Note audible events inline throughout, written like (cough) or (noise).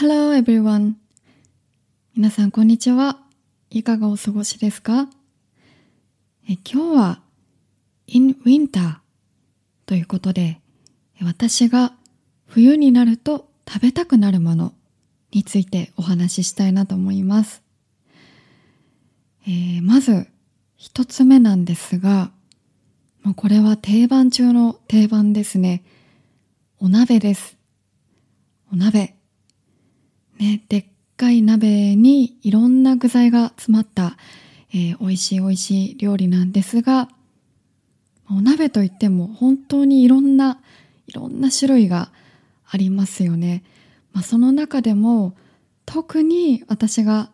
Hello everyone! 皆さんこんにちは。いかがお過ごしですか？え今日は In Winter ということで私が冬になると食べたくなるものについてお話ししたいなと思います。えー、まず一つ目なんですがもうこれは定番中の定番ですね。お鍋です。お鍋。ね、でっかい鍋にいろんな具材が詰まった、えー、美味しい美味しい料理なんですが、お鍋といっても本当にいろんな、いろんな種類がありますよね。まあ、その中でも特に私が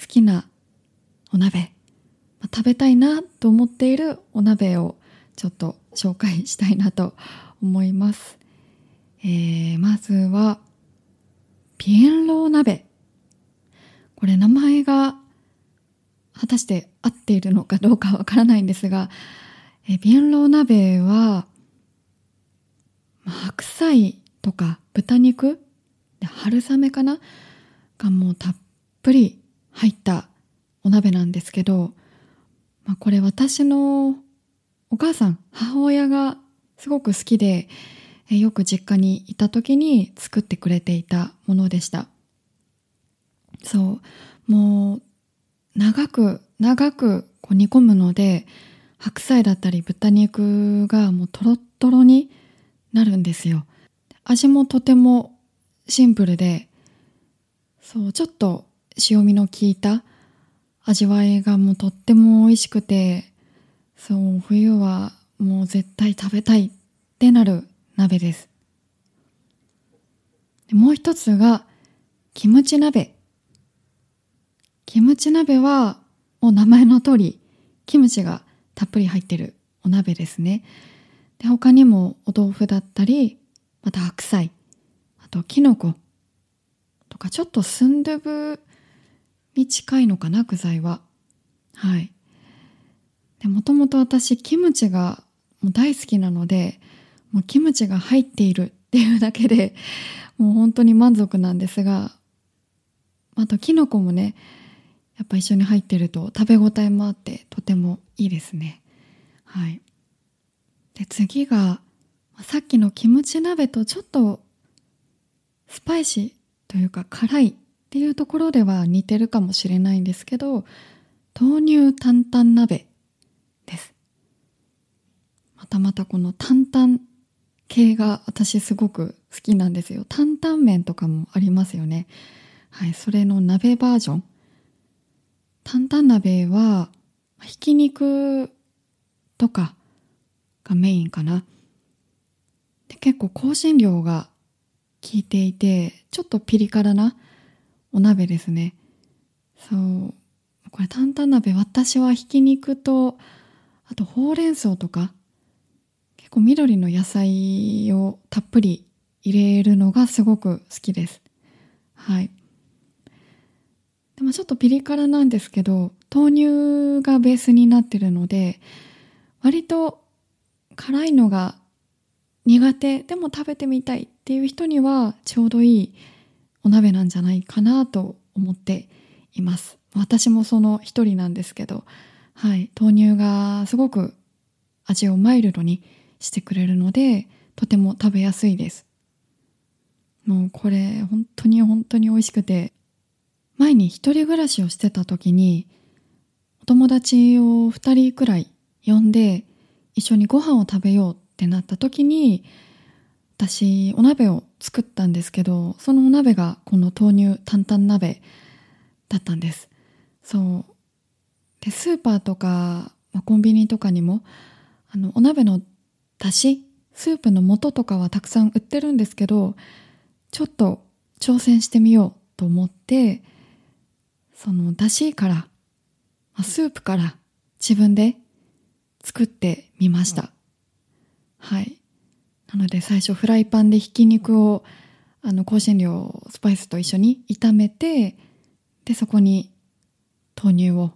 好きなお鍋、まあ、食べたいなと思っているお鍋をちょっと紹介したいなと思います。えー、まずは、ピエンロー鍋。これ名前が果たして合っているのかどうかわからないんですが、えピエンロー鍋は、白菜とか豚肉、春雨かな？がもうたっぷり入ったお鍋なんですけど、まあ、これ私のお母さん、母親がすごく好きで、よく実家にいた時に作ってくれていたものでした。そう、もう長く長くこう煮込むので、白菜だったり豚肉がもうトロットロになるんですよ。味もとてもシンプルで、そう、ちょっと塩味の効いた味わいがもうとっても美味しくて、そう冬はもう絶対食べたいってなる鍋です。もう一つがキムチ鍋。キムチ鍋はもう名前の通りキムチがたっぷり入ってるお鍋ですね。で他にもお豆腐だったりまた白菜あとキノコとかちょっとスンドゥブに近いのかな具材は。はい。でもともと私キムチがもう大好きなのでもうキムチが入っているっていうだけで (laughs) もう本当に満足なんですがあとキノコもねやっぱ一緒に入ってると食べ応えもあってとてもいいですね。はい。で次がさっきのキムチ鍋とちょっとスパイシーというか辛いっていうところでは似てるかもしれないんですけど豆乳担々鍋です。またまたこの担々系が私すごく好きなんですよ。担々麺とかもありますよね。はいそれの鍋バージョン。担々鍋はひき肉とかがメインかな。で結構香辛料が効いていてちょっとピリ辛なお鍋ですね。そう。これ担々鍋私はひき肉とあとほうれん草とか構緑の野菜をたっぷり入れるのがすごく好きです。はい。でもちょっとピリ辛なんですけど豆乳がベースになってるので割と辛いのが苦手でも食べてみたいっていう人にはちょうどいいお鍋なんじゃないかなと思っています。私もその一人なんですけどはい、豆乳がすごく味をマイルドにしてくれるのでとても食べやすいです。もうこれ本当に本当に美味しくて前に一人暮らしをしてた時にお友達を2人くらい呼んで一緒にご飯を食べようってなった時に私お鍋を作ったんですけどそのお鍋がこの豆乳担々鍋だったんです。そう。でスーパーとか、まあ、コンビニとかにもあのお鍋のだしスープの素とかはたくさん売ってるんですけどちょっと挑戦してみようと思ってそのだしから、スープから自分で作ってみました、はい。なので最初フライパンでひき肉をあの香辛料スパイスと一緒に炒めてでそこに豆乳を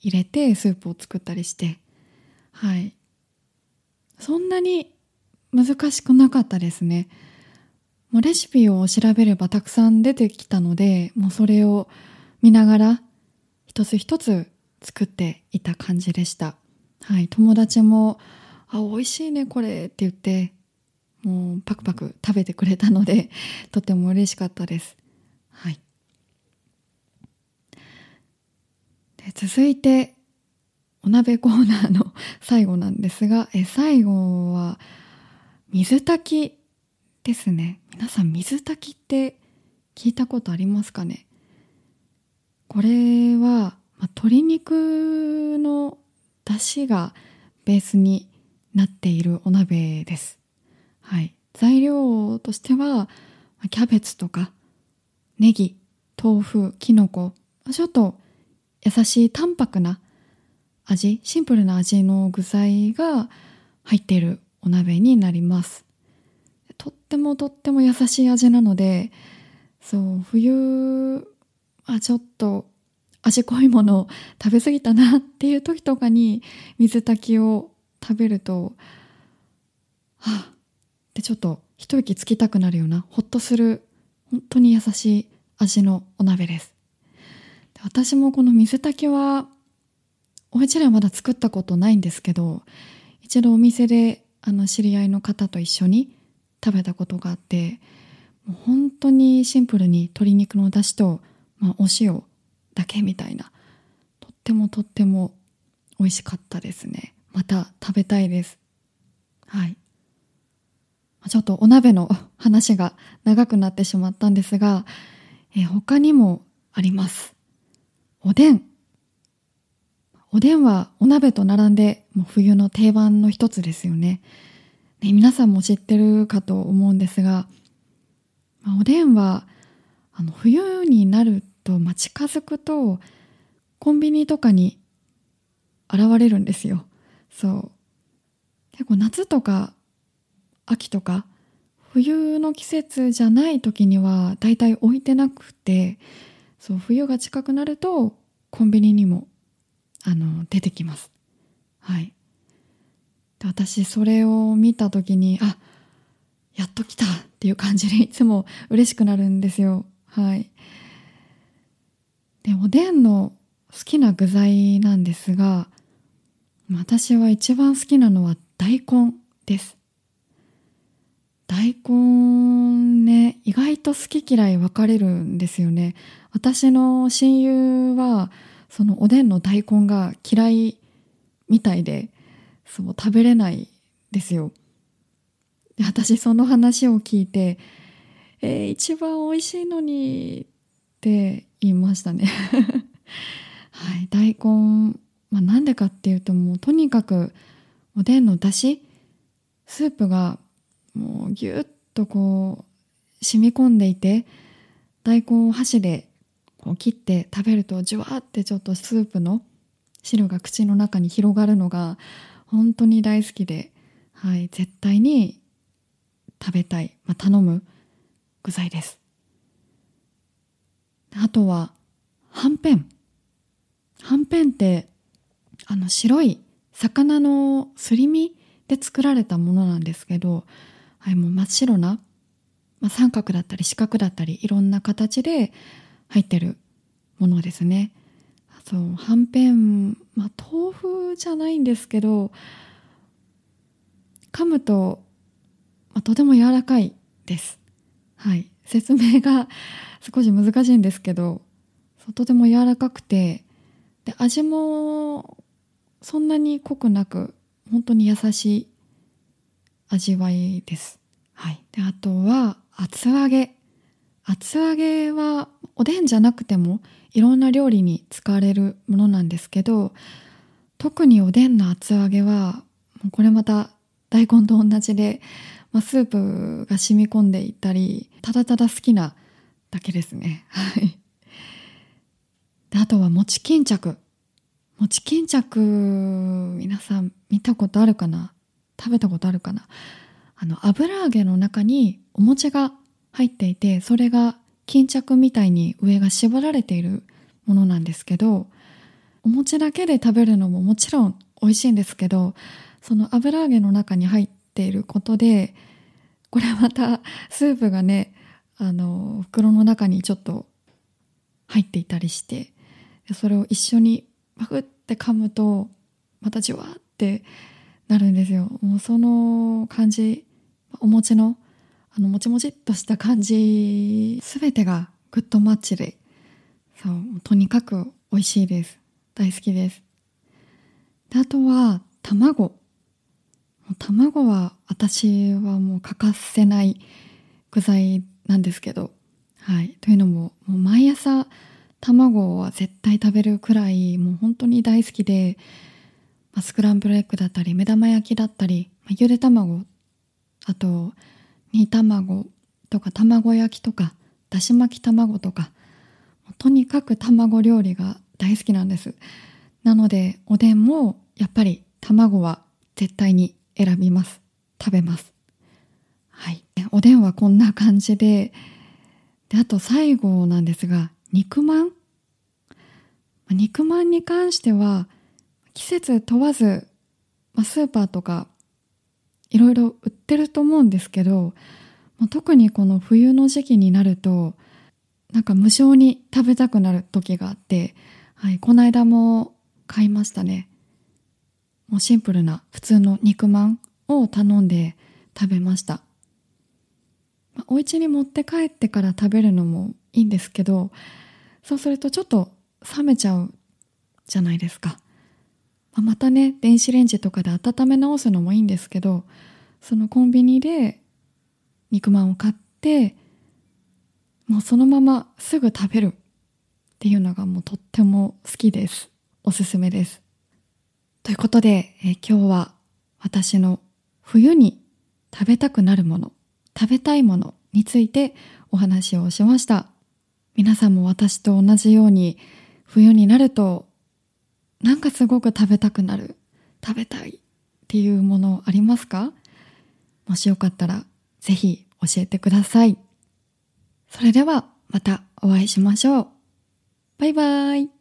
入れてスープを作ったりして。はい。そんなに難しくなかったですねもうレシピを調べればたくさん出てきたので、もうそれを見ながら一つ一つ作っていた感じでした。はい、友達も、あ、美味しいね、これって言って、もうパクパク食べてくれたので、(laughs) とても嬉しかったです。はい。で続いて、お鍋コーナーの最後なんですが、え最後は水炊きですね。皆さん水炊きって聞いたことありますかね？これは、まあ、鶏肉の出汁がベースになっているお鍋です。はい。材料としては、キャベツとか、ネギ、豆腐、きのこ、ちょっと優しい淡白な味、シンプルな味の具材が入っているお鍋になります。とってもとっても優しい味なので、そう、冬、あ、ちょっと味濃いものを食べ過ぎたなっていう時とかに水炊きを食べると、はあ、ってちょっと一息つきたくなるような、ほっとする、本当に優しい味のお鍋です。私もこの水炊きは、お家ではまだ作ったことないんですけど、一度お店であの知り合いの方と一緒に食べたことがあって、もう本当にシンプルに鶏肉の出汁と、まあ、お塩だけみたいな、とってもとっても美味しかったですね。また食べたいです。はい。ちょっとお鍋の (laughs) 話が長くなってしまったんですが、えー、他にもあります。おでん。おでんはお鍋と並んでもう冬の定番の一つですよね。ね皆さんも知ってるかと思うんですが、まあ、おでんはあの冬になると、まあ、近づくとコンビニとかに現れるんですよ。そう。結構夏とか秋とか冬の季節じゃない時にはだいたい置いてなくてそう冬が近くなるとコンビニにもあの出てきます。はい。で私それを見た時にあやっと来たっていう感じでいつも嬉しくなるんですよ。はい。でおでんの好きな具材なんですが私は一番好きなのは大根です。大根ね、意外と好き嫌い分かれるんですよね。私の親友は、そのおでんの大根が嫌いみたいで、そう食べれないですよ。で私その話を聞いて、えー、一番美味しいのにって言いましたね。(laughs) はい、大根、まあ、なんでかっていうともうとにかくおでんの出汁スープがもうぎゅっとこう染み込んでいて大根を箸でこう切って食べるとじゅわってちょっとスープの汁が口の中に広がるのが本当に大好きで、はい、絶対に食べたい、まあ、頼む具材です。あとは、はんぺん。はんぺんって、あの白い魚のすり身で作られたものなんですけど、はい、もう真っ白な、まあ、三角だったり四角だったりいろんな形で入ってるものですね。そう、はんぺん、まあ、豆腐じゃないんですけど、噛むと、まあ、とても柔らかいです。はい。説明が (laughs) 少し難しいんですけど、とても柔らかくて、で、味もそんなに濃くなく、本当に優しい味わいです。はい。で、あとは、厚揚げ。厚揚げは、おでんじゃなくても、いろんな料理に使われるものなんですけど、特におでんの厚揚げは、これまた大根と同じで、まあ、スープが染み込んでいたり、ただただ好きなだけですね。はい。であとは餅巾着。餅巾着、皆さん見たことあるかな？食べたことあるかな？あの油揚げの中にお餅が入っていてそれが巾着みたいに上が縛られているものなんですけどお餅だけで食べるのももちろん美味しいんですけどその油揚げの中に入っていることでこれまたスープがね、あの、袋の中にちょっと入っていたりして、それを一緒にバグって噛むと、またじわってなるんですよ。もうその感じ、お餅の、あの、もちもちっとした感じ、すべてがグッドマッチで、そう、とにかく美味しいです。大好きです。であとは、卵。卵は私はもう欠かせない具材なんですけど、はい。というのも、もう毎朝卵は絶対食べるくらい、もう本当に大好きで、まあ、スクランブルエッグだったり、目玉焼きだったり、まあ、ゆで卵、あと、煮卵とか卵焼きとか、だし巻き卵とか、とにかく卵料理が大好きなんです。なので、おでんもやっぱり卵は絶対に選びます。食べます。はい。おでんはこんな感じで、で、あと最後なんですが、肉まん？肉まんに関しては、季節問わず、まあ、スーパーとかいろいろ売ってると思うんですけど、まあ、特にこの冬の時期になるとなんか無性に食べたくなる時があって、はい、この間も買いましたね。もうシンプルな普通の肉まんを頼んで食べました。まあ、お家に持って帰ってから食べるのもいいんですけど、そうするとちょっと冷めちゃうじゃないですか。あ、またね電子レンジとかで温め直すのもいいんですけどそのコンビニで肉まんを買ってもうそのまますぐ食べるっていうのがもうとっても好きです。おすすめです。ということで、え今日は私の冬に食べたくなるもの食べたいものについてお話をしました。皆さんも私と同じように冬になるとなんかすごく食べたくなる、食べたいっていうものありますか？もしよかったらぜひ教えてください。それではまたお会いしましょう。バイバイ。